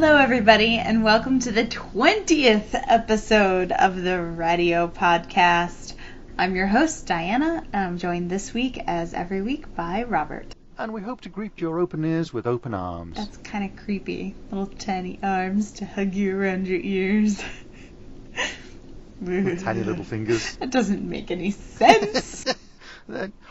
Hello, everybody, and welcome to the 20th episode of the Radio Podcast. I'm your host, Diana, and I'm joined this week, as every week, by Robert. And we hope to greet your open ears with open arms. That's kind of creepy. Little tiny arms to hug you around your ears. Tiny little fingers. That doesn't make any sense.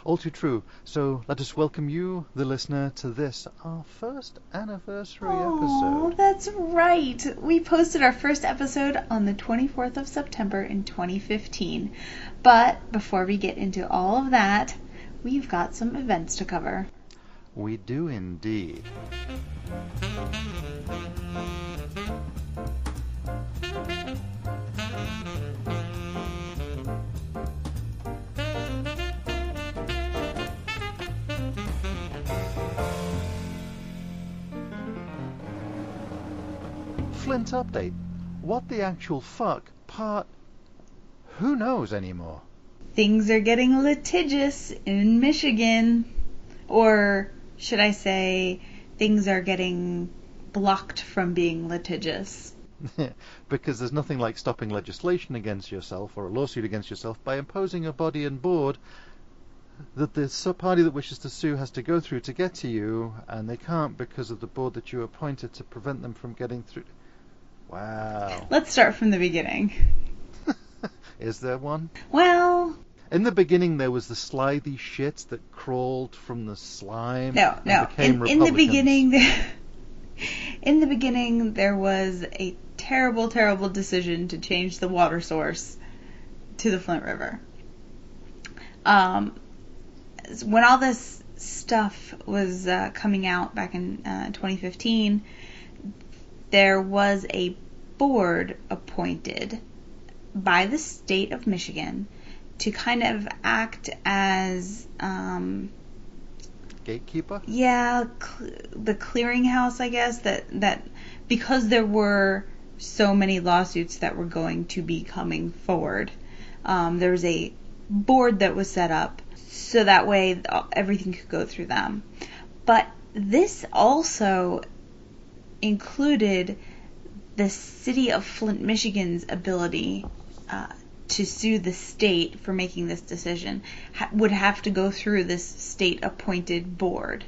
All too true. So let us welcome you, the listener, to this, our first anniversary episode. Oh, episode. that's right. We posted our first episode on the 24th of September in 2015. But before we get into all of that, we've got some events to cover. We do indeed. Flint update. What the actual fuck? Part. Who knows anymore? Things are getting litigious in Michigan. Or should I say, things are getting blocked from being litigious. because there's nothing like stopping legislation against yourself or a lawsuit against yourself by imposing a body and board that the sub party that wishes to sue has to go through to get to you, and they can't because of the board that you appointed to prevent them from getting through. Wow. Let's start from the beginning. Is there one? Well, In the beginning, there was the slithy shit that crawled from the slime. no, and no. became In, in the beginning, in the beginning, there was a terrible, terrible decision to change the water source to the Flint River. Um, when all this stuff was uh, coming out back in uh, 2015, there was a board appointed by the state of Michigan to kind of act as um, Gatekeeper? yeah, cl- the clearinghouse, I guess that that because there were so many lawsuits that were going to be coming forward, um, there was a board that was set up so that way everything could go through them. But this also included the city of Flint, Michigan's ability uh, to sue the state for making this decision ha- would have to go through this state appointed board.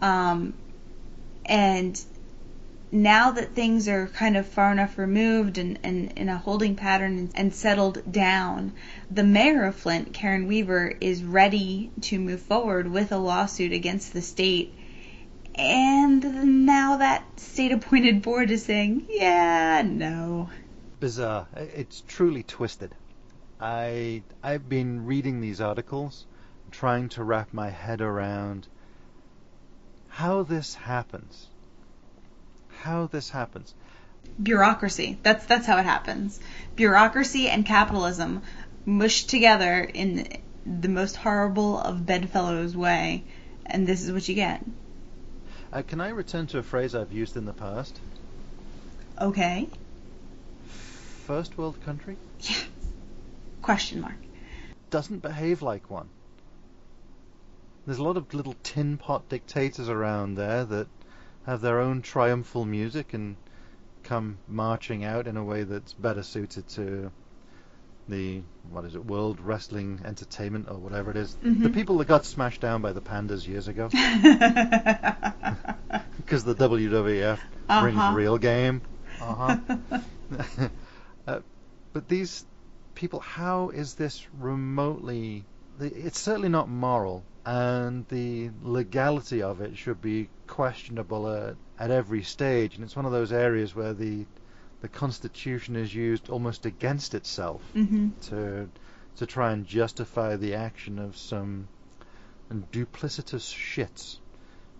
Um, and now that things are kind of far enough removed and, and in a holding pattern and, and settled down, the mayor of Flint, Karen Weaver, is ready to move forward with a lawsuit against the state. And now that state appointed board is saying, yeah, no. bizarre. Uh, it's truly twisted. I I've been reading these articles, trying to wrap my head around how this happens. How this happens. bureaucracy. That's that's how it happens. Bureaucracy and capitalism mushed together in the most horrible of bedfellows way, and this is what you get. Uh, can I return to a phrase I've used in the past? Okay? First world country Yeah. Question mark. doesn't behave like one. There's a lot of little tin pot dictators around there that have their own triumphal music and come marching out in a way that's better suited to the what is it, World Wrestling Entertainment or whatever it is. The Mhm. people that got smashed down by the pandas years ago because the WWF brings Uh-huh. real game. Uh-huh. uh, but these people, how is this remotely? It's certainly not moral, and the legality of it should be questionable at, at every stage. And it's one of those areas where the the Constitution is used almost against itself hmm to to try and justify the action of some duplicitous shits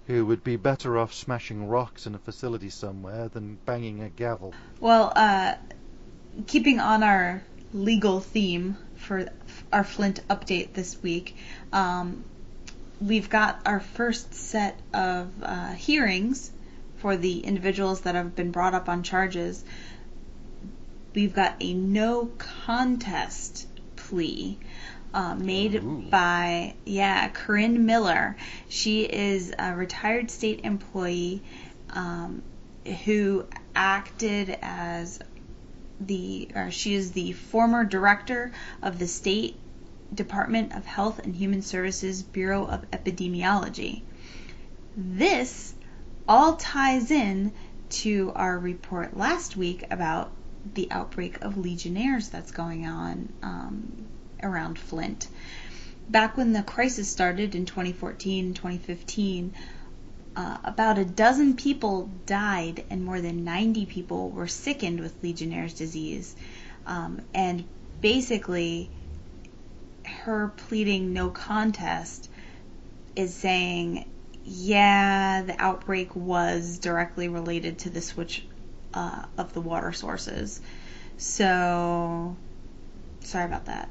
who would be better off smashing rocks in a facility somewhere than banging a gavel. Well, uh, keeping on our legal theme for our Flint update this week, um, we've got our first set of uh, hearings for the individuals that have been brought up on charges. We've got a no contest plea uh, made Ooh. by yeah Corinne Miller. She is a retired state employee um, who acted as the, or she is the former director of the state Department of Health and Human Services Bureau of Epidemiology. This all ties in to our report last week about the outbreak of Legionnaires that's going on um, around Flint. Back when the crisis started in 2014 and 2015, uh, about a dozen people died and more than 90 people were sickened with Legionnaire's disease. Um, and basically, her pleading no contest is saying, yeah, the outbreak was directly related to the switch uh, of the water sources. So, sorry about that.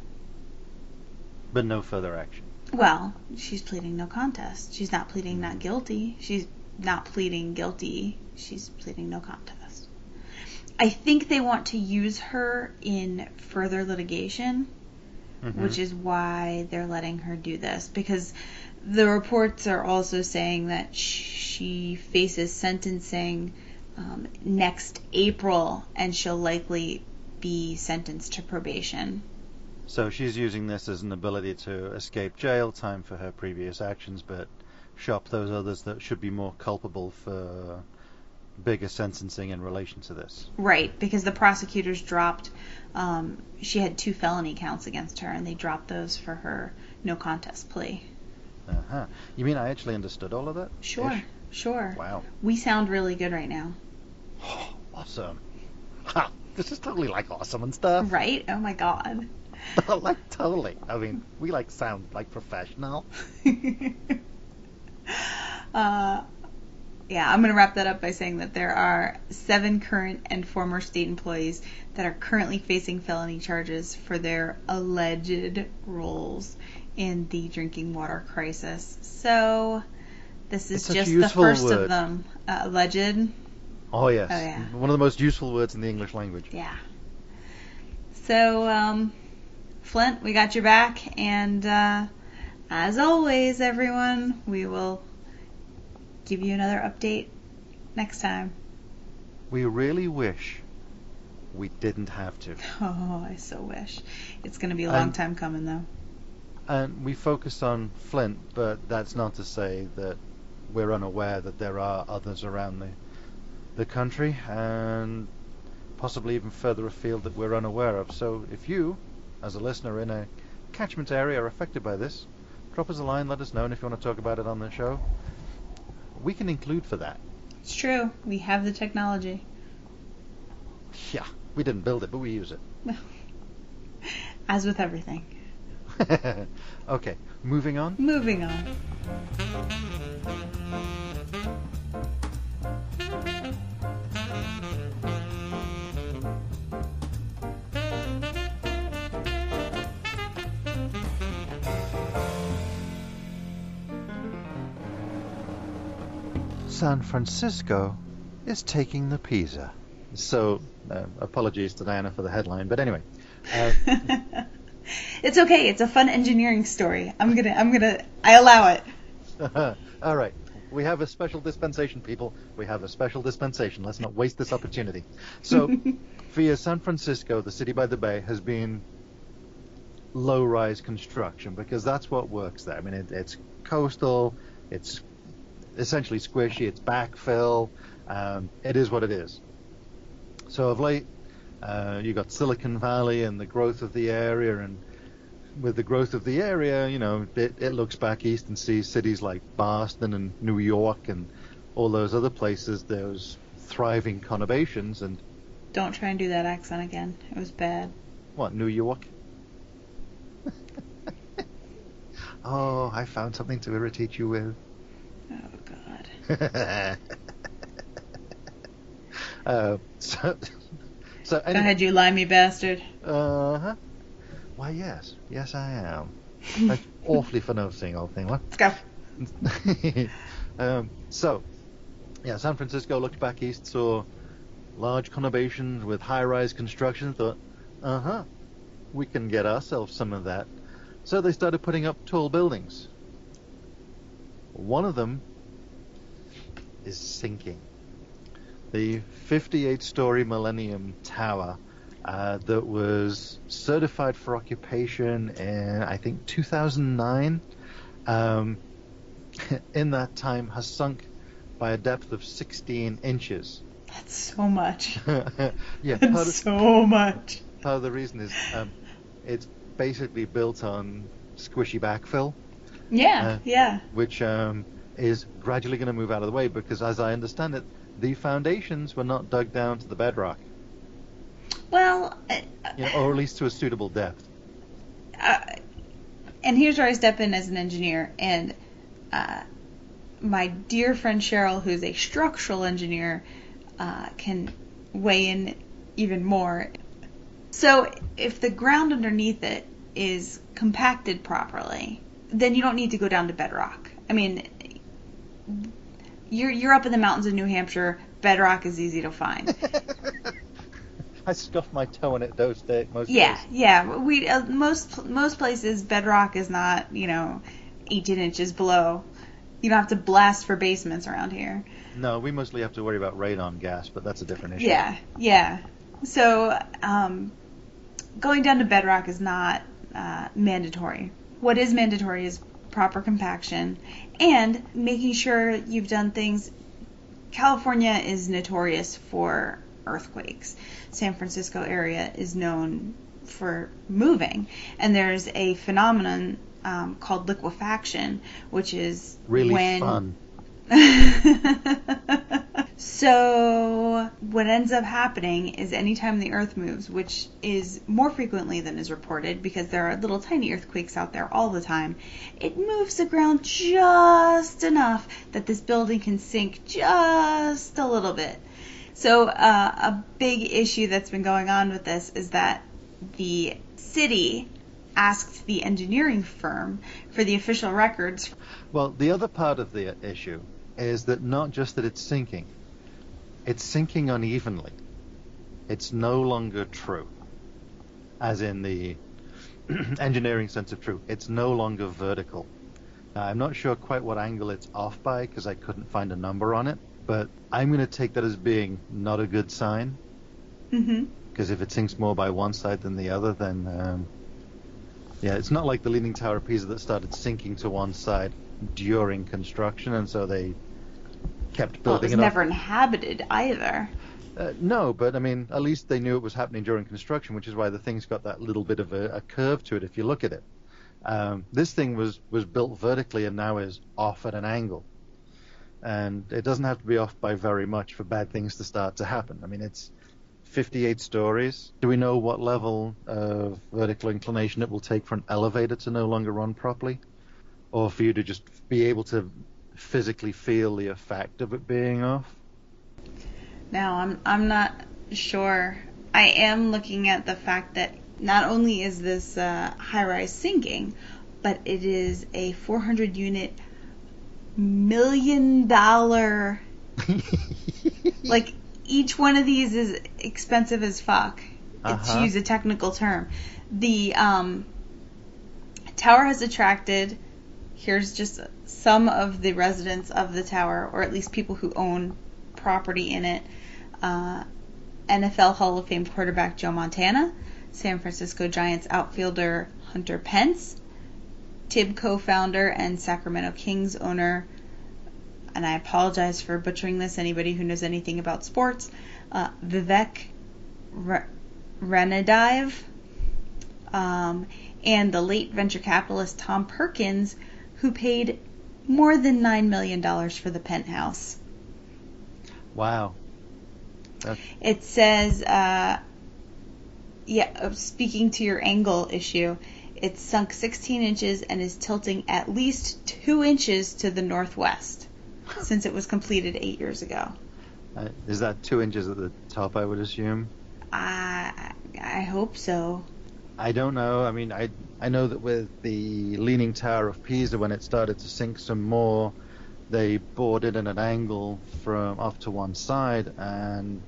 But no further action. Well, she's pleading no contest. She's not pleading not guilty. She's not pleading guilty. She's pleading no contest. I think they want to use her in further litigation, Mm-hmm. which is why they're letting her do this because the reports are also saying that she faces sentencing um, next April and she'll likely be sentenced to probation. So she's using this as an ability to escape jail time for her previous actions, but shop those others that should be more culpable for bigger sentencing in relation to this. Right, because the prosecutors dropped, um, she had two felony counts against her, and they dropped those for her no contest plea. Uh-huh. You mean I actually understood all of that? Sure, Ish? sure. Wow. We sound really good right now. awesome. Ha! This is totally like awesome and stuff. Right? Oh my god. like totally. I mean, we like sound like professional. uh, yeah, I'm going to wrap that up by saying that there are seven current and former state employees that are currently facing felony charges for their alleged roles in the drinking water crisis. So, this is It's just the first of them. Uh, alleged. Oh yes. Oh, yeah. One of the most useful words in the English language. Yeah. So, um, Flint, we got your back, and uh, as always, everyone, we will give you another update next time. We really wish we didn't have to. Oh, I so wish. It's going to be a long Um, time coming, though. And we focus on Flint, but that's not to say that we're unaware that there are others around the the country and possibly even further afield that we're unaware of. So if you, as a listener in a catchment area, are affected by this, drop us a line, let us know, and if you want to talk about it on the show, we can include for that. It's true. We have the technology. Yeah, we didn't build it, but we use it. As with everything. okay, moving on. Moving on. San Francisco is taking the Pisa. So, uh, apologies to Diana for the headline, but anyway. Uh, it's okay. It's a fun engineering story. I'm gonna. I'm gonna. I allow it. all right. We have a special dispensation, people. We have a special dispensation. Let's not waste this opportunity. So, via San Francisco, the city by the bay, has been low rise construction because that's what works there. I mean, it, it's coastal, it's essentially squishy, it's backfill, um, it is what it is. So, of late, uh, you got Silicon Valley and the growth of the area, and with the growth of the area, you know, it, it looks back east and sees cities like Boston and New York and all those other places, those thriving conurbations, and Don't try and do that accent again. It was bad. what, New York? oh, I found something to irritate you with. Oh God. uh, so, so Go anyway, ahead, you limey bastard. Uh huh. Why, yes, yes, I am. That's awfully for noticing, old thing. What? Let's go. um, so, yeah, San Francisco looked back east, saw large conurbations with high-rise construction. Thought, uh huh, we can get ourselves some of that. So they started putting up tall buildings. One of them is sinking. The 58-story Millennium Tower uh, that was certified for occupation in I think 2009. Um, in that time, has sunk by a depth of 16 inches. That's so much. yeah, That's of, so much. part of the reason is um, it's basically built on squishy backfill, Yeah, Uh, yeah. which um, is gradually going to move out of the way because, as I understand it, the foundations were not dug down to the bedrock, Well, uh, you know, or at least to a suitable depth. uh, and here's where I step in as an engineer, and uh, my dear friend Cheryl, who's a structural engineer, uh, can weigh in even more. So, if the ground underneath it is compacted properly, then you don't need to go down to bedrock. I mean, you're you're up in the mountains of New Hampshire. Bedrock is easy to find. I scuffed my toe in it those days. Most Yeah, days. yeah. We uh, most most places bedrock is not you know 18 inches below. You don't have to blast for basements around here. No, we mostly have to worry about radon gas, but that's a different issue. Yeah, yeah. So um, going down to bedrock is not uh, mandatory. What is mandatory is proper compaction and making sure you've done things. California is notorious for earthquakes. San Francisco area is known for moving, and there's a phenomenon um, called liquefaction, which is Really when fun. so what ends up happening is anytime the earth moves, which is more frequently than is reported because there are little tiny earthquakes out there all the time, it moves the ground just enough that this building can sink just a little bit. So uh, a big issue that's been going on with this is that the city asked the engineering firm for the official records Well, the other part of the issue is that not just that it's sinking, it's sinking unevenly. It's no longer true, as in the engineering sense of true. It's no longer vertical. Now, I'm not sure quite what angle it's off by because I couldn't find a number on it, but I'm going to take that as being not a good sign because if it sinks more by one side than the other, then um, yeah, it's not like the Leaning Tower of Pisa that started sinking to one side during construction, and so they kept Well, it was it up. never inhabited either. Uh, no, but I mean, at least they knew it was happening during construction, which is why the thing's got that little bit of a, a curve to it if you look at it. Um, this thing was was built vertically and now is off at an angle, and it doesn't have to be off by very much for bad things to start to happen. I mean, it's 58 stories. Do we know what level of vertical inclination it will take for an elevator to no longer run properly, or for you to just be able to physically feel the effect of it being off? Now, I'm I'm not sure. I am looking at the fact that not only is this uh, high-rise sinking, but it is a 400 unit million dollar like each one of these is expensive as fuck. Uh-huh. To use a technical term, the um, tower has attracted. Here's just some of the residents of the tower, or at least people who own property in it. Uh, NFL Hall of Fame quarterback Joe Montana, San Francisco Giants outfielder Hunter Pence, TIBCO founder and Sacramento Kings owner, and I apologize for butchering this. Anybody who knows anything about sports, uh, Vivek Re- Renadive, um, and the late venture capitalist Tom Perkins, who paid more than nine million dollars for the penthouse. wow. That's, It says, uh, yeah, uh, speaking to your angle issue, it's sunk 16 inches and is tilting at least two inches to the northwest since it was completed eight years ago. uh, is that two inches at the top? I would assume. I I hope so. I don't know. I mean, I I know that with the Leaning Tower of Pisa, when it started to sink some more, they bored it at an angle from off to one side and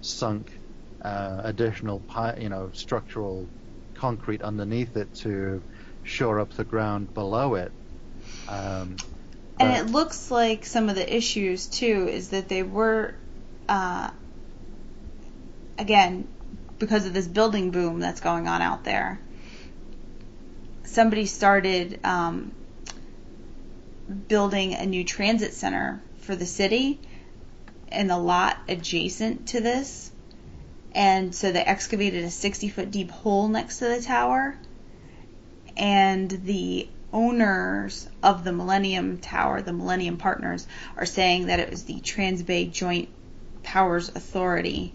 sunk uh, additional, pi- you know, structural concrete underneath it to shore up the ground below it. Um, And it looks like some of the issues too is that they were uh, again, because of this building boom that's going on out there, somebody started um, building a new transit center for the city in the lot adjacent to this. And so they excavated a 60 foot deep hole next to the tower. And the owners of the Millennium Tower, the Millennium Partners, are saying that it was the Transbay Joint Powers Authority,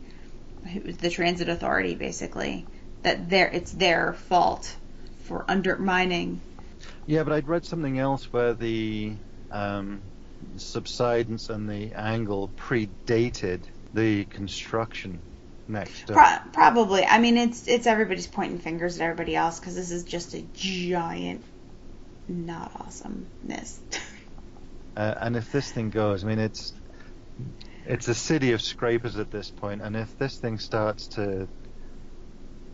the Transit Authority, basically, that their it's their fault for undermining. Yeah, but I'd read something else where the um, subsidence and the angle predated the construction next. Pro- probably. I mean, it's it's everybody's pointing fingers at everybody else because this is just a giant, not awesomeness. uh, and if this thing goes, I mean, it's it's a city of scrapers at this point, and if this thing starts to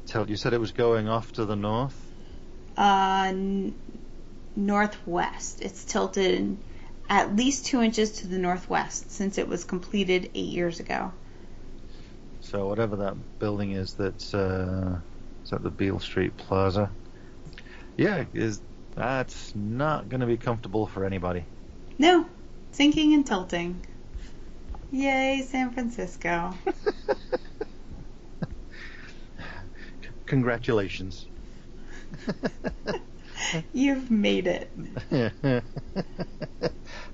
tilt, you said it was going off to the north. Uh, n- northwest. It's tilted at least two inches to the northwest since it was completed eight years ago. So whatever that building is, that's uh, is that the Beale Street Plaza? Yeah, is that's not going to be comfortable for anybody. No, sinking and tilting. Yay, San Francisco. Congratulations. You've made it.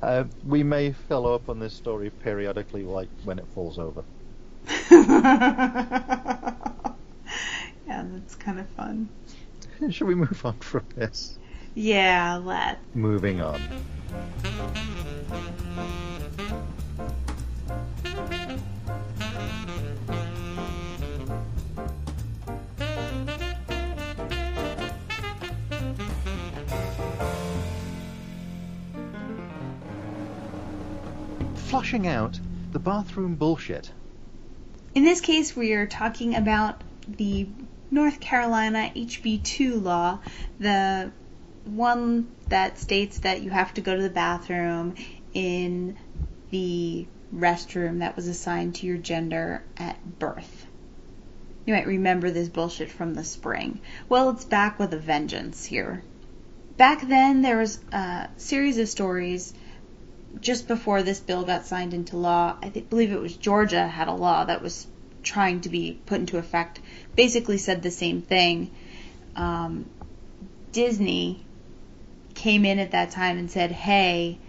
uh, we may follow up on this story periodically, like when it falls over. yeah, that's kind of fun. Shall we move on from this? Yeah, let's. Moving on. Flushing out the bathroom bullshit. In this case, we are talking about the North Carolina HB2 law, the one that states that you have to go to the bathroom in the restroom that was assigned to your gender at birth. You might remember this bullshit from the spring. Well, it's back with a vengeance here. Back then, there was a series of stories just before this bill got signed into law, I think, believe it was Georgia had a law that was trying to be put into effect, basically said the same thing. Um, Disney came in at that time and said, hey,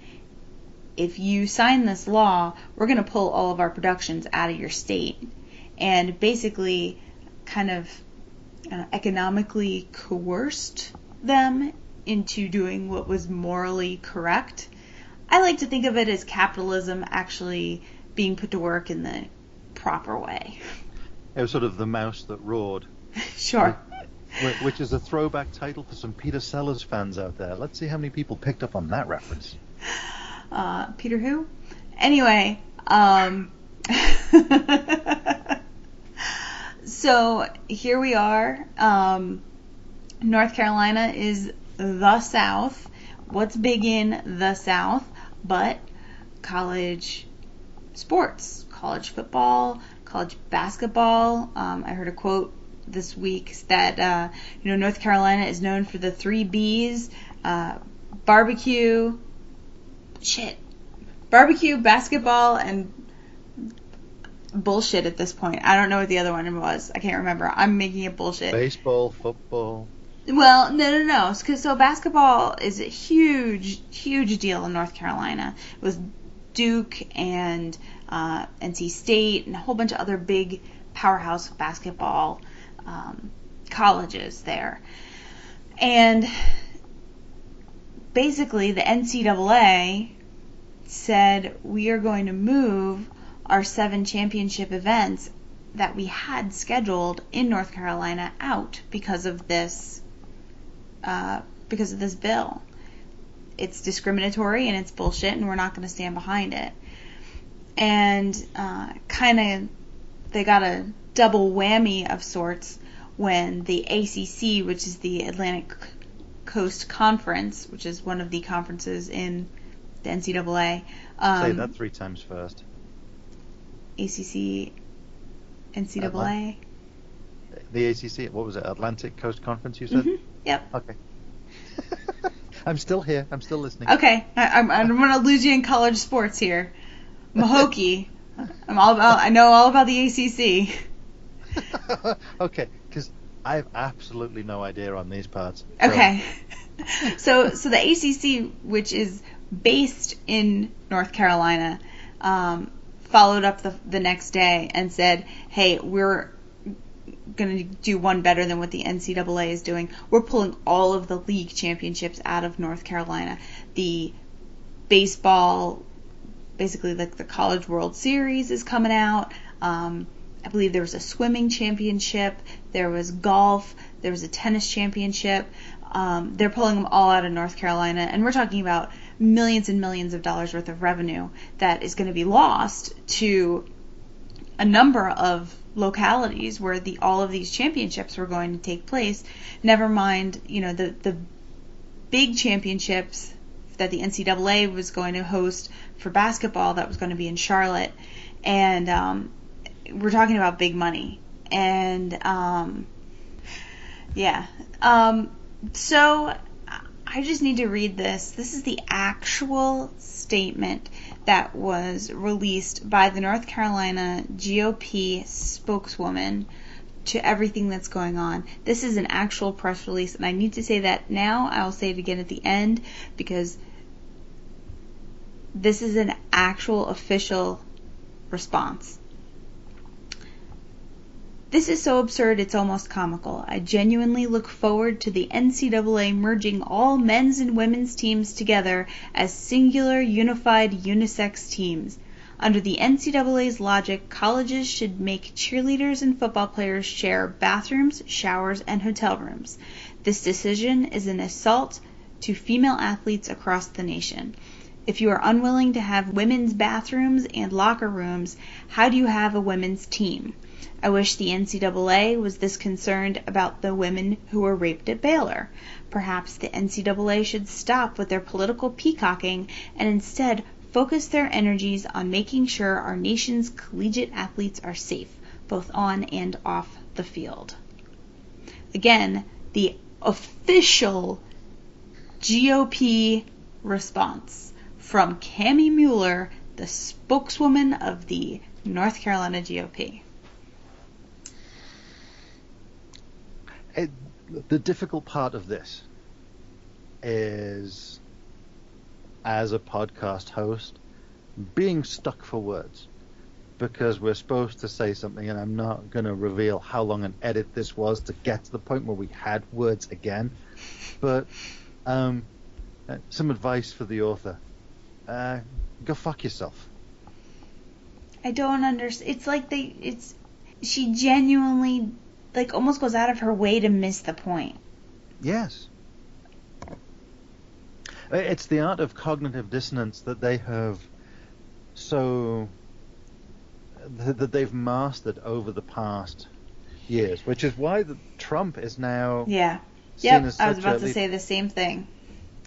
if you sign this law, we're going to pull all of our productions out of your state. And basically, kind of uh, economically coerced them into doing what was morally correct I like to think of it as capitalism actually being put to work in the proper way. It was sort of the mouse that roared. sure. Which is a throwback title for some Peter Sellers fans out there. Let's see how many people picked up on that reference. Uh, Peter who? Anyway, um, so here we are. Um, North Carolina is the South. What's big in the South? But college sports, college football, college basketball. Um, I heard a quote this week that uh, you know North Carolina is known for the three B's: uh, barbecue, shit, barbecue, basketball, and bullshit. At this point, I don't know what the other one was. I can't remember. I'm making it bullshit. Baseball, football. Well, no, no, no. Cause, so basketball is a huge, huge deal in North Carolina. It was Duke and uh, NC State and a whole bunch of other big powerhouse basketball um, colleges there. And basically, the NCAA said we are going to move our seven championship events that we had scheduled in North Carolina out because of this uh, because of this bill. It's discriminatory and it's bullshit, and we're not going to stand behind it. And uh, kind of, they got a double whammy of sorts when the ACC, which is the Atlantic Coast Conference, which is one of the conferences in the NCAA. Um, Say that three times first. ACC, NCAA. The ACC, what was it? Atlantic Coast Conference, you said? Mhm. Yep. Okay. I'm still here. I'm still listening. Okay, I, I'm I'm gonna lose you in college sports here. Mahokee. I'm all about. I know all about the ACC. okay, because I have absolutely no idea on these parts. So- Okay. so so the ACC, which is based in North Carolina, um, followed up the the next day and said, "Hey, we're going to do one better than what the NCAA is doing. We're pulling all of the league championships out of North Carolina. The baseball, basically like the College World Series is coming out. Um, I believe there was a swimming championship, there was golf, there was a tennis championship. Um, they're pulling them all out of North Carolina, and we're talking about millions and millions of dollars worth of revenue that is going to be lost to a number of localities where the all of these championships were going to take place. Never mind, you know, the the big championships that the NCAA was going to host for basketball that was going to be in Charlotte, and um, we're talking about big money. And um, yeah, um, so I just need to read this. This is the actual statement that was released by the North Carolina GOP spokeswoman to everything that's going on. This is an actual press release, and I need to say that now. I'll say it again at the end because this is an actual official response. This is so absurd it's almost comical. I genuinely look forward to the NCAA merging all men's and women's teams together as singular, unified, unisex teams. Under the NCAA's logic, colleges should make cheerleaders and football players share bathrooms, showers, and hotel rooms. This decision is an assault to female athletes across the nation. If you are unwilling to have women's bathrooms and locker rooms, how do you have a women's team? I wish the NCAA was this concerned about the women who were raped at Baylor. Perhaps the NCAA should stop with their political peacocking and instead focus their energies on making sure our nation's collegiate athletes are safe, both on and off the field. Again, the official GOP response from Kami Mueller, the spokeswoman of the North Carolina GOP. It, the difficult part of this is, as a podcast host, being stuck for words. Because we're supposed to say something, and I'm not going to reveal how long an edit this was to get to the point where we had words again. But um, uh, some advice for the author: uh, go fuck yourself. I don't understand. It's like they. It's she genuinely like almost goes out of her way to miss the point. Yes. It's the art of cognitive dissonance that they have so that they've mastered over the past years, which is why the, Trump is now Yeah. Yep. I was about to lead- say the same thing.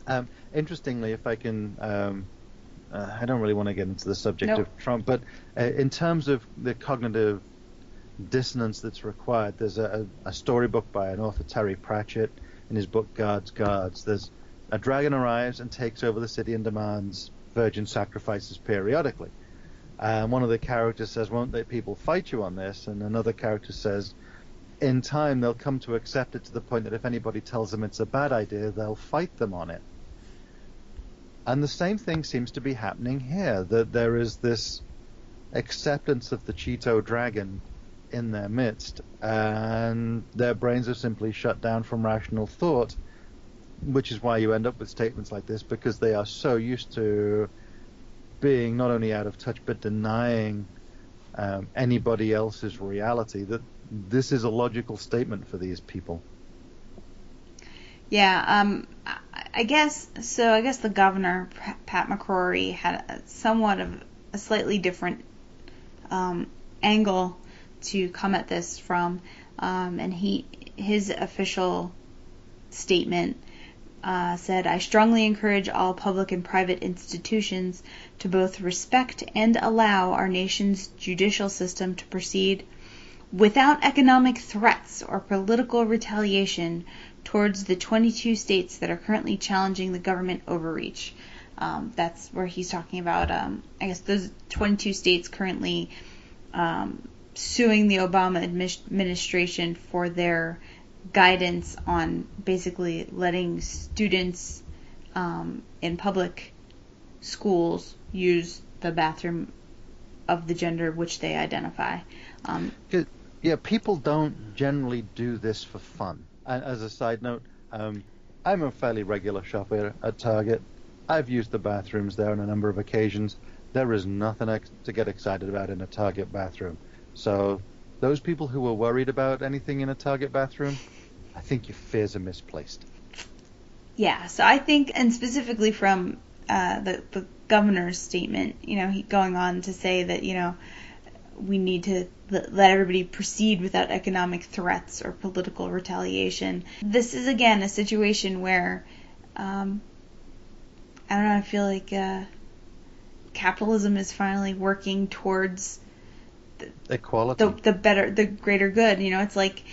Um, interestingly, if I can, um, uh, I don't really want to get into the subject Nope. of Trump, but uh, in terms of the cognitive dissonance that's required, there's a, a storybook by an author, Terry Pratchett, in his book Guards, Guards. There's a dragon arrives and takes over the city and demands virgin sacrifices periodically. And one of the characters says, "Won't they people fight you on this?" And another character says, "In time, they'll come to accept it to the point that if anybody tells them it's a bad idea, they'll fight them on it." And the same thing seems to be happening here. That there is this acceptance of the Cheeto dragon in their midst, and their brains are simply shut down from rational thought, which is why you end up with statements like this because they are so used to being not only out of touch but denying um, anybody else's reality that this is a logical statement for these people. Yeah, um, I- guess so. I guess the governor, Pat McCrory, had somewhat of a slightly different um, angle to come at this from, um, and he his official statement uh, said, I strongly encourage all public and private institutions to both respect and allow our nation's judicial system to proceed without economic threats or political retaliation towards the 22 states that are currently challenging the government overreach. Um, that's where he's talking about, um, I guess, those 22 states currently um, suing the Obama administration for their guidance on basically letting students um, in public schools use the bathroom of the gender which they identify. Um, yeah, people don't generally do this for fun. As a side note, um, I'm a fairly regular shopper at Target. I've used the bathrooms there on a number of occasions. There is nothing to get excited about in a Target bathroom. So, those people who are worried about anything in a Target bathroom, I think your fears are misplaced. Yeah, so I think, and specifically from uh, the, the governor's statement, you know, he going on to say that, you know, we need to let everybody proceed without economic threats or political retaliation. This is again a situation where um, I don't know. I feel like uh, capitalism is finally working towards the, equality, the, the better, the greater good. You know, it's like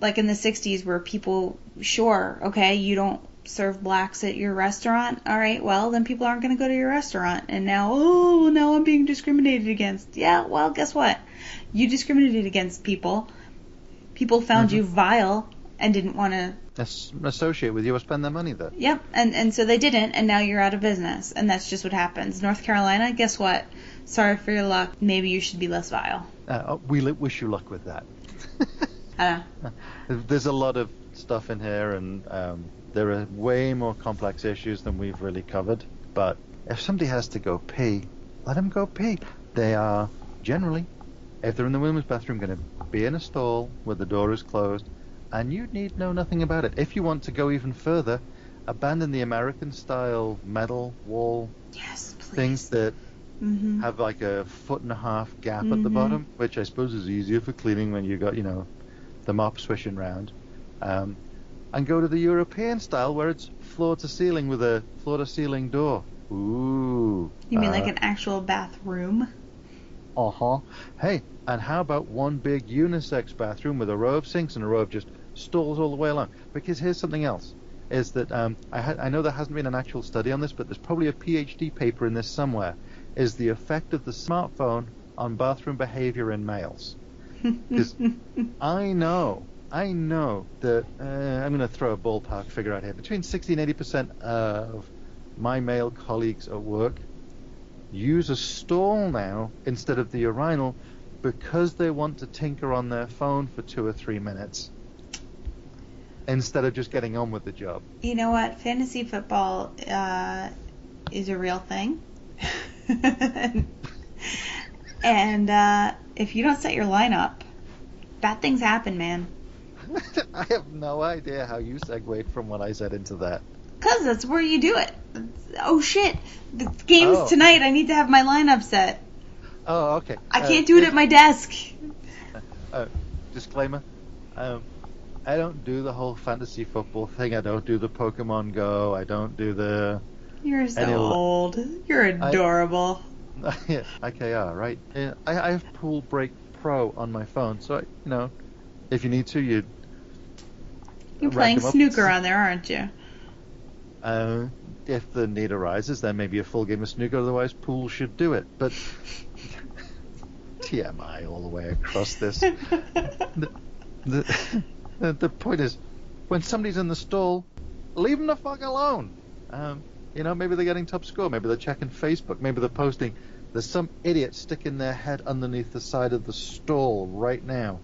like in the '60s where people, sure, okay, you don't serve blacks at your restaurant. All right, well, then people aren't going to go to your restaurant. And now, oh, now I'm being discriminated against. Yeah, well, guess what? You discriminated against people. People found mm-hmm. you vile and didn't want to associate with you or spend their money there. Yep, and and so they didn't, and now you're out of business, and that's just what happens. North Carolina, guess what? Sorry for your luck. Maybe you should be less vile. Uh, oh, we wish you luck with that. There's a lot of stuff in here, and um, there are way more complex issues than we've really covered. But if somebody has to go pee, let them go pee. They are generally, if they're in the women's bathroom, going to be in a stall where the door is closed, and you need know nothing about it. If you want to go even further, abandon the American-style metal wall yes, things that mm-hmm. have like a foot and a half gap mm-hmm. at the mm-hmm. bottom, which I suppose is easier for cleaning when you got you know the mop swishing round. Um, and go to the European style where it's floor to ceiling with a floor to ceiling door. Ooh. You mean uh, like an actual bathroom? Uh huh. Hey, and how about one big unisex bathroom with a row of sinks and a row of just stalls all the way along? Because here's something else. Is that um, I, ha- I know there hasn't been an actual study on this, but there's probably a PhD paper in this somewhere. Is the effect of the smartphone on bathroom behavior in males? Because I know I know that uh, I'm going to throw a ballpark figure out here. Between 60 and 80 percent of my male colleagues at work use a stall now instead of the urinal because they want to tinker on their phone for two or three minutes instead of just getting on with the job. You know what? Fantasy football uh, is a real thing. and uh, if you don't set your lineup, bad things happen, man. I have no idea how you segued from what I said into that. Cause that's where you do it. Oh shit! The game's oh. tonight. I need to have my lineup set. Oh, okay. I uh, can't do it at my desk. Uh, disclaimer: um, I don't do the whole fantasy football thing. I don't do the Pokemon Go. I don't do the. You're so old. You're adorable. I, yeah, IKR, right? Yeah, I, I have Pool Break Pro on my phone, so I, you know, if you need to, you you're playing snooker on there, aren't you? Uh, if the need arises, then maybe a full game of snooker. Otherwise, pool should do it. But TMI all the way across this. the, the, the point is, when somebody's in the stall, leave them the fuck alone. Um, you know, maybe they're getting top score. Maybe they're checking Facebook. Maybe they're posting. There's some idiot sticking their head underneath the side of the stall right now.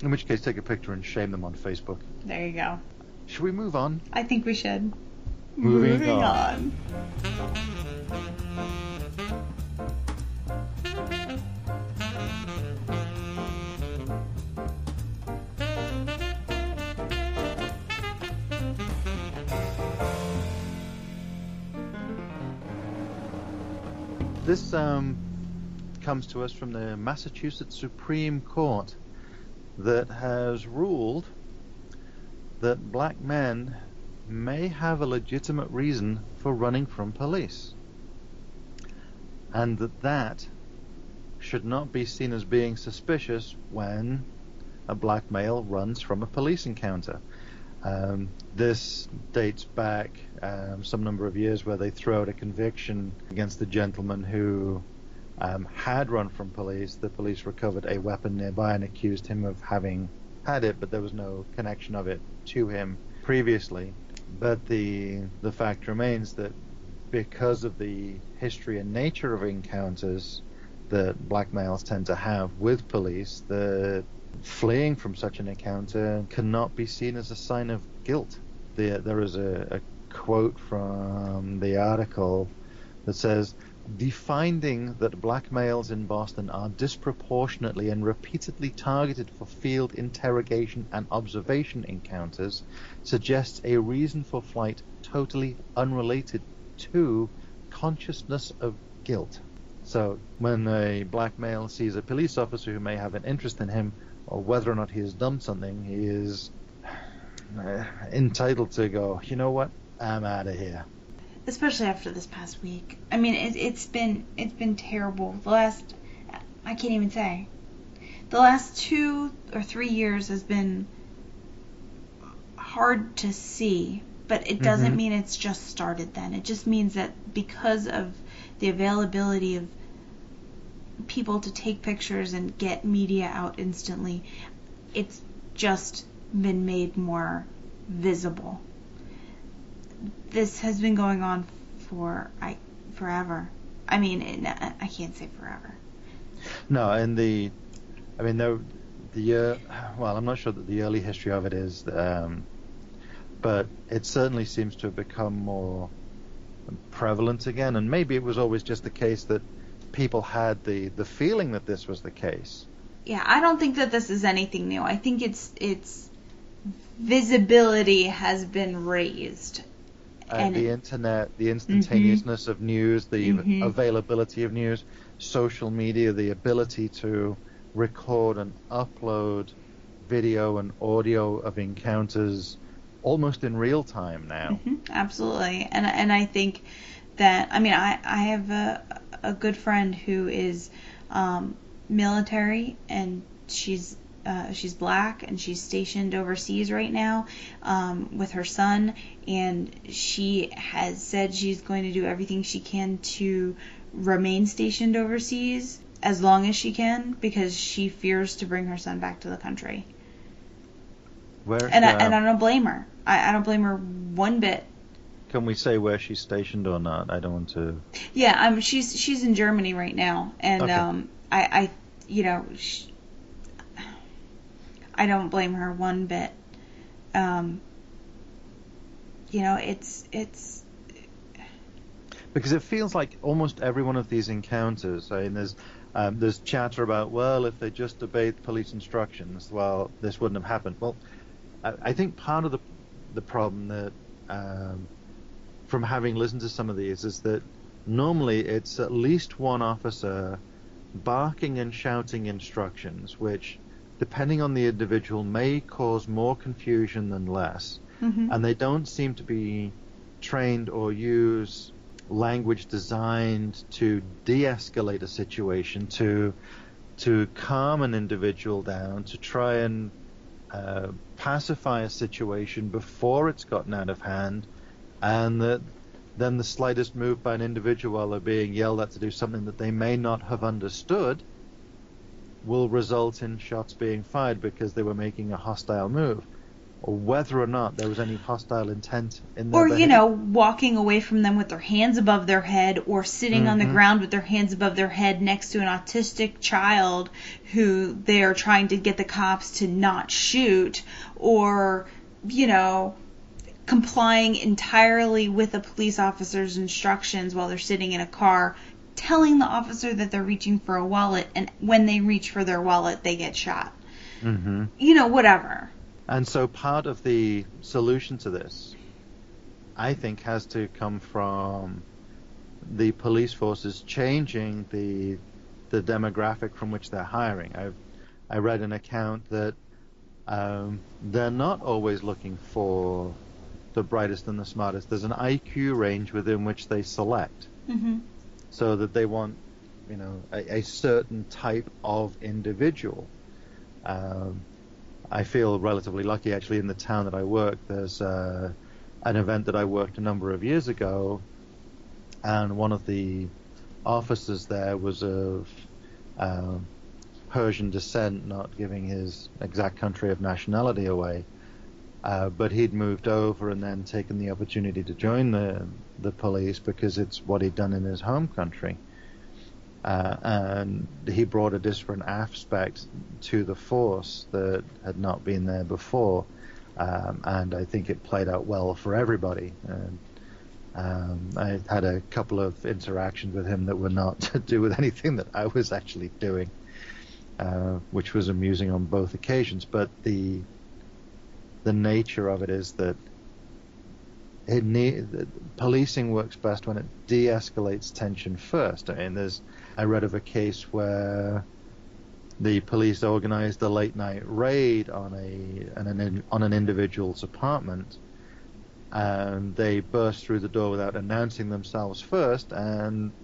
In which case, take a picture and shame them on Facebook. There you go. Should we move on? I think we should. Moving, Moving on. on. This um, comes to us from the Massachusetts Supreme Court that has ruled that black men may have a legitimate reason for running from police. And that that should not be seen as being suspicious when a black male runs from a police encounter. Um, this dates back um, some number of years where they threw out a conviction against a gentleman who um, had run from police. The police recovered a weapon nearby and accused him of having had it, but there was no connection of it to him previously. But the the fact remains that because of the history and nature of encounters that black males tend to have with police, the fleeing from such an encounter cannot be seen as a sign of guilt. There, there is a, a quote from the article that says the finding that black males in Boston are disproportionately and repeatedly targeted for field interrogation and observation encounters suggests a reason for flight totally unrelated to consciousness of guilt. So, when a black male sees a police officer who may have an interest in him, or whether or not he has done something, he is uh, entitled to go, you know what, I'm out of here especially after this past week. I mean, it, it's been it's been terrible. The last I can't even say. The last two or three years has been hard to see, but it doesn't mm-hmm. mean it's just started then. It just means that because of the availability of people to take pictures and get media out instantly, it's just been made more visible this has been going on for I forever. I mean, it, I can't say forever. No, and the, I mean, the, the uh, well, I'm not sure that the early history of it is, um, but it certainly seems to have become more prevalent again. And maybe it was always just the case that people had the the feeling that this was the case. Yeah, I don't think that this is anything new. I think it's it's visibility has been raised and the internet, the instantaneousness mm-hmm. of news, the mm-hmm. availability of news, social media, the ability to record and upload video and audio of encounters almost in real time now. Mm-hmm. Absolutely, and and I think that I mean I I have a a good friend who is um, military and she's uh, she's black and she's stationed overseas right now um, with her son, and she has said she's going to do everything she can to remain stationed overseas as long as she can because she fears to bring her son back to the country. Where? And, I, and I don't blame her. I, I don't blame her one bit. Can we say where she's stationed or not? I don't want to. Yeah, um, she's she's in Germany right now, and okay. um, I, I, you know, she, I don't blame her one bit. Um, you know, it's it's because it feels like almost every one of these encounters. I mean, there's um, there's chatter about well, if they just obeyed police instructions, well, this wouldn't have happened. Well, I, I think part of the the problem that um, from having listened to some of these is that normally it's at least one officer barking and shouting instructions, which depending on the individual, may cause more confusion than less. Mm-hmm. And they don't seem to be trained or use language designed to de-escalate a situation, to to calm an individual down, to try and uh, pacify a situation before it's gotten out of hand, and that then the slightest move by an individual while they're being yelled at to do something that they may not have understood will result in shots being fired because they were making a hostile move, or whether or not there was any hostile intent in their Or, behavior. you know, walking away from them with their hands above their head, or sitting mm-hmm. on the mm-hmm. ground with their hands above their head next to an autistic child who they are trying to get the cops to not shoot, or, you know, complying entirely with a police officer's instructions while they're sitting in a car telling the officer that they're reaching for a wallet, and when they reach for their wallet, they get shot. Mm-hmm. You know, whatever. And so part of the solution to this, I think, has to come from the police forces changing the the demographic from which they're hiring. I've I read an account that um, they're not always looking for the brightest and the smartest. There's an IQ range within which they select, hmm so that they want, you know, a, a certain type of individual. Um, I feel relatively lucky actually in the town that I work. There's uh, an event that I worked a number of years ago, and one of the officers there was of um, Persian descent, not giving his exact country of nationality away. Uh, but he'd moved over and then taken the opportunity to join the the police because it's what he'd done in his home country. Uh, and he brought a different aspect to the force that had not been there before, um, and I think it played out well for everybody. And um, I had a couple of interactions with him that were not to do with anything that I was actually doing, uh, which was amusing on both occasions. But the the nature of it is that it need, policing works best when it de-escalates tension first. I mean, there's I read of a case where the police organized a late night raid on a on an, on an individual's apartment, and they burst through the door without announcing themselves first, and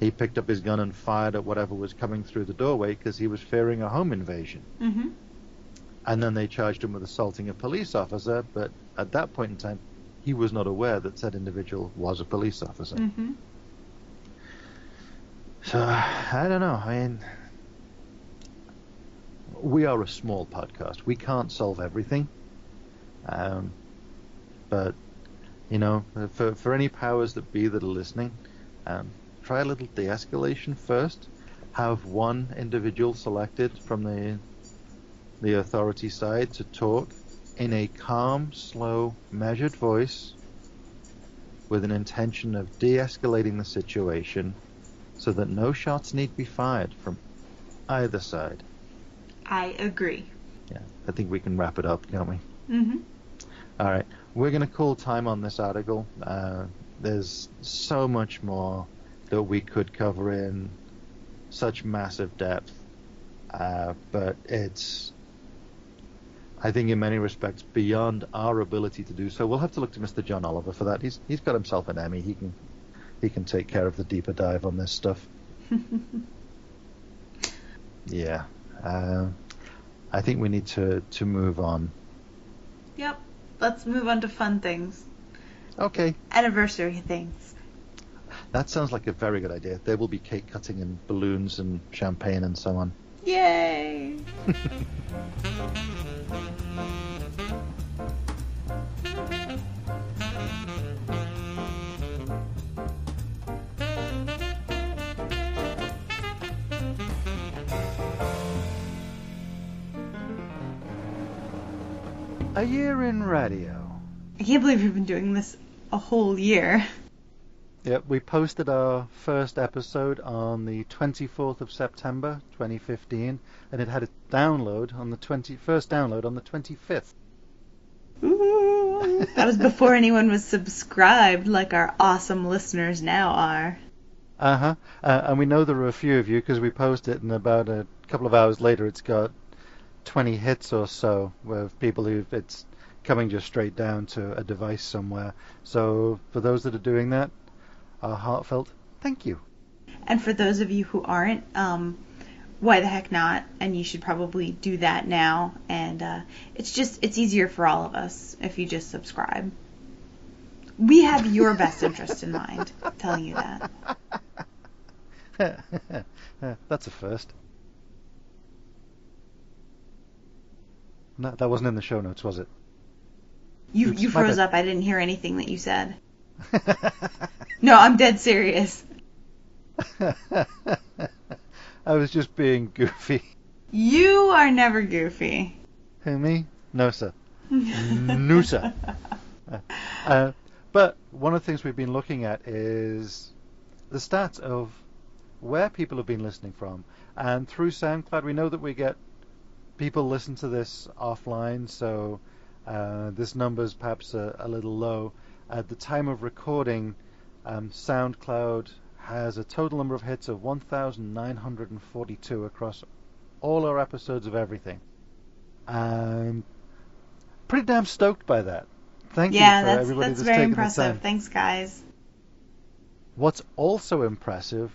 he picked up his gun and fired at whatever was coming through the doorway because he was fearing a home invasion. hmm And then they charged him with assaulting a police officer, but at that point in time, he was not aware that said individual was a police officer. hmm So I don't know. I mean, we are a small podcast. We can't solve everything. Um, but you know, for for any powers that be that are listening, um, try a little de-escalation first. Have one individual selected from the the authority side to talk in a calm, slow, measured voice with an intention of de-escalating the situation so that no shots need be fired from either side. I agree. Yeah, I think we can wrap it up, can't we? hmm All right, we're going to call time on this article. Uh, there's so much more that we could cover in such massive depth, uh, but it's, I think, in many respects, beyond our ability to do so. We'll have to look to Mr. John Oliver for that. He's he's got himself an Emmy. He can he can take care of the deeper dive on this stuff. Yeah. Uh, I think we need to, to move on. Yep. Let's move on to fun things. Okay. Anniversary things. That sounds like a very good idea. There will be cake cutting and balloons and champagne and so on. Yay! A year in radio. I can't believe we've been doing this a whole year. Yep, we posted our first episode on the 24th of September 2015, and it had a download on the 20 first download on the 25th. Ooh, that was before anyone was subscribed like our awesome listeners now are. Uh-huh. Uh, and we know there are a few of you because we posted it, and about a couple of hours later, it's got 20 hits or so with people who it's coming just straight down to a device somewhere. So for those that are doing that, a heartfelt thank you. And for those of you who aren't, um, why the heck not? And you should probably do that now. And uh, it's just it's easier for all of us if you just subscribe. We have your best interest in mind. Telling you that. That's a first. No, that wasn't in the show notes, was it? You Oops, you froze up. I didn't hear anything that you said. No, I'm dead serious. I was just being goofy. You are never goofy. Who, me? No, sir. No, sir. Uh, but one of the things we've been looking at is the stats of where people have been listening from. And through SoundCloud, we know that we get people listen to this offline, so uh, this is perhaps a, a little low. At the time of recording, um, SoundCloud has a total number of hits of 1,942 across all our episodes of everything. I'm pretty damn stoked by that. Thank yeah, you for that's everybody that's that's very impressive. Thanks, guys. What's also impressive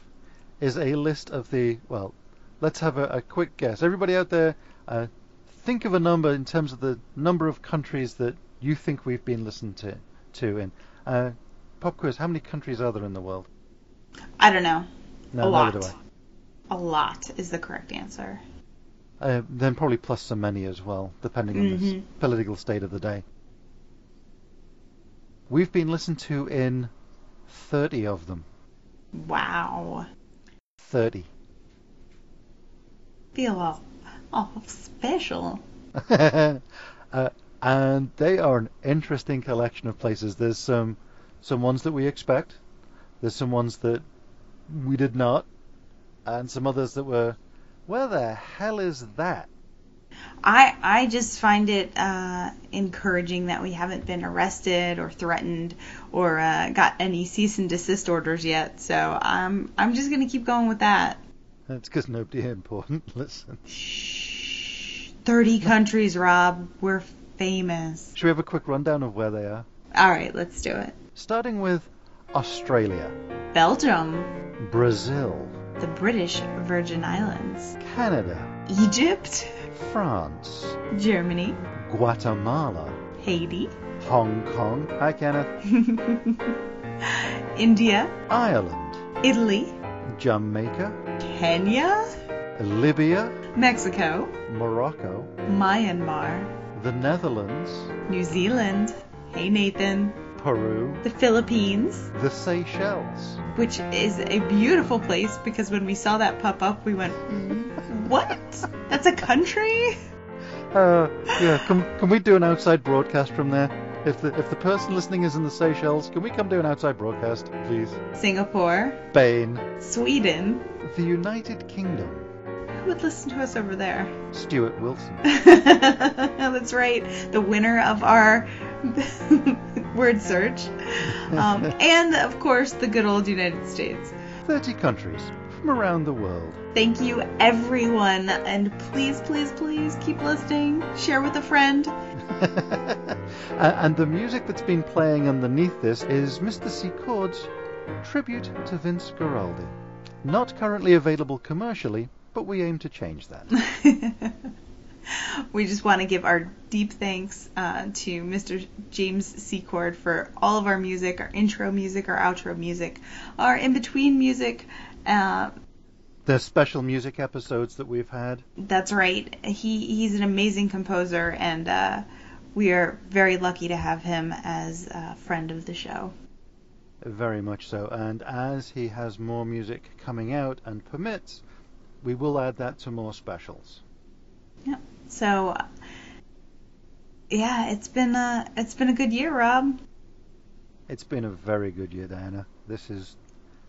is a list of the well. Let's have a, a quick guess. Everybody out there, uh, think of a number in terms of the number of countries that you think we've been listened to to in. Uh, pop quiz: How many countries are there in the world? I don't know. No, a lot. A lot is the correct answer. Uh, then probably plus some many as well, depending on the Mhm. s- political state of the day. We've been listened to in 30 of them. Wow. 30. Feel all, all special. uh, and they are an interesting collection of places. There's some some ones that we expect. There's some ones that we did not, and some others that were, where the hell is that? I I just find it uh, encouraging that we haven't been arrested or threatened or uh, got any cease and desist orders yet. So I'm I'm just gonna keep going with that. It's because nobody important. Listen. Shh. Thirty countries, Rob. We're famous. Should we have a quick rundown of where they are? All right, let's do it. Starting with Australia, Belgium, Brazil, the British Virgin Islands, Canada, Egypt, France, Germany, Guatemala, Haiti, Hong Kong. Hi, Kenneth. India, Ireland, Italy, Jamaica, Kenya, Libya, Mexico, Morocco, Myanmar, the Netherlands, New Zealand. Hey Nathan. Peru, The Philippines, the Seychelles. which is a beautiful place because when we saw that pop up, we went, "What? That's a country?" Uh, yeah, can, can we do an outside broadcast from there? If the if the person listening is in the Seychelles, can we come do an outside broadcast, please? Singapore, Spain, Sweden. the United Kingdom, Who would listen to us over there? Stuart Wilson, That's right, the winner of our word search, um, and of course the good old United States. 30 countries from around the world. Thank you, everyone, and please, please, please keep listening. Share with a friend. And the music that's been playing underneath this is Mr. C. Chord's tribute to Vince Guaraldi. Not currently available commercially, but we aim to change that. we just want to give our deep thanks uh, to Mr. James Secord for all of our music, our intro music, our outro music, our in between music. Uh, the special music episodes that we've had. that's right. He he's an amazing composer, and uh, we are very lucky to have him as a friend of the show. Very much so. And as he has more music coming out and permits, we will add that to more specials. Yep. So, yeah, it's been a it's been a good year, Rob. It's been a very good year, Diana. This is.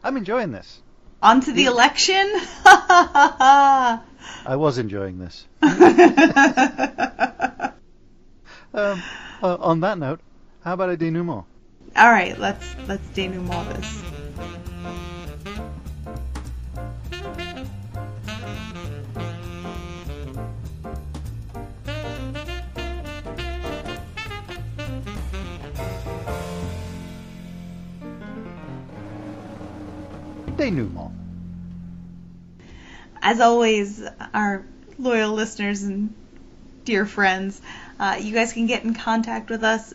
I'm enjoying this. On to the election. I was enjoying this. Um, uh, on that note, how about a denouement? All right, let's let's denouement this. Denouement. As always, our loyal listeners and dear friends, uh, you guys can get in contact with us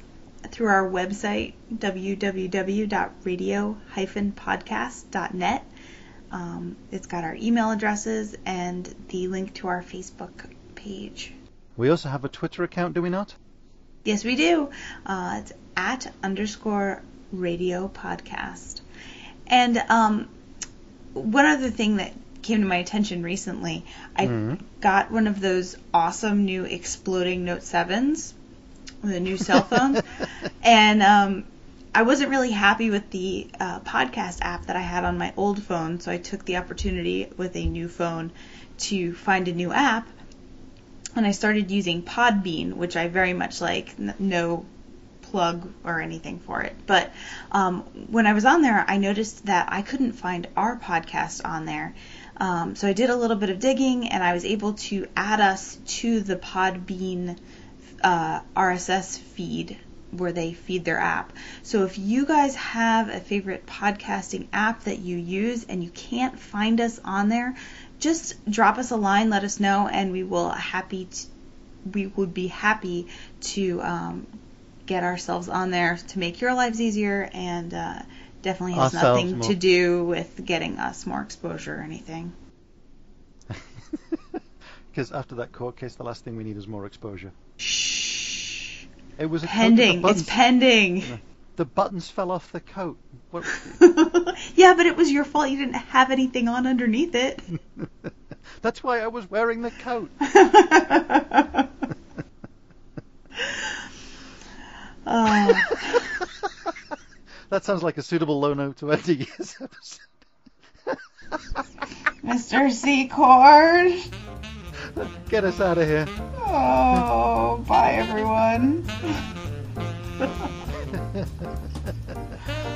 through our website www.radio-podcast.net. Um, it's got our email addresses and the link to our Facebook page. We also have a Twitter account, do we not? Yes, we do. Uh, it's at underscore radio podcast. And um, one other thing that came to my attention recently, I Mhm. got one of those awesome new exploding Note 7s, the new cell phones. and um, I wasn't really happy with the uh, podcast app that I had on my old phone, so I took the opportunity with a new phone to find a new app. And I started using Podbean, which I very much like. N- no plug or anything for it. But um, when I was on there, I noticed that I couldn't find our podcast on there. Um, so I did a little bit of digging and I was able to add us to the Podbean uh, RSS feed where they feed their app. So if you guys have a favorite podcasting app that you use and you can't find us on there, just drop us a line, let us know, and we will happy we would be happy to um, get ourselves on there to make your lives easier and uh, definitely has Ourselves nothing more. to do with getting us more exposure or anything. Because after that court case, the last thing we need is more exposure. Shh. It was a Pending. It's pending. the buttons fell off the coat. Yeah, but it was your fault. You didn't have anything on underneath it. that's why I was wearing the coat. Uh. that sounds like a suitable low note to end this episode. Mr. C. Get us out of here. Oh, bye everyone.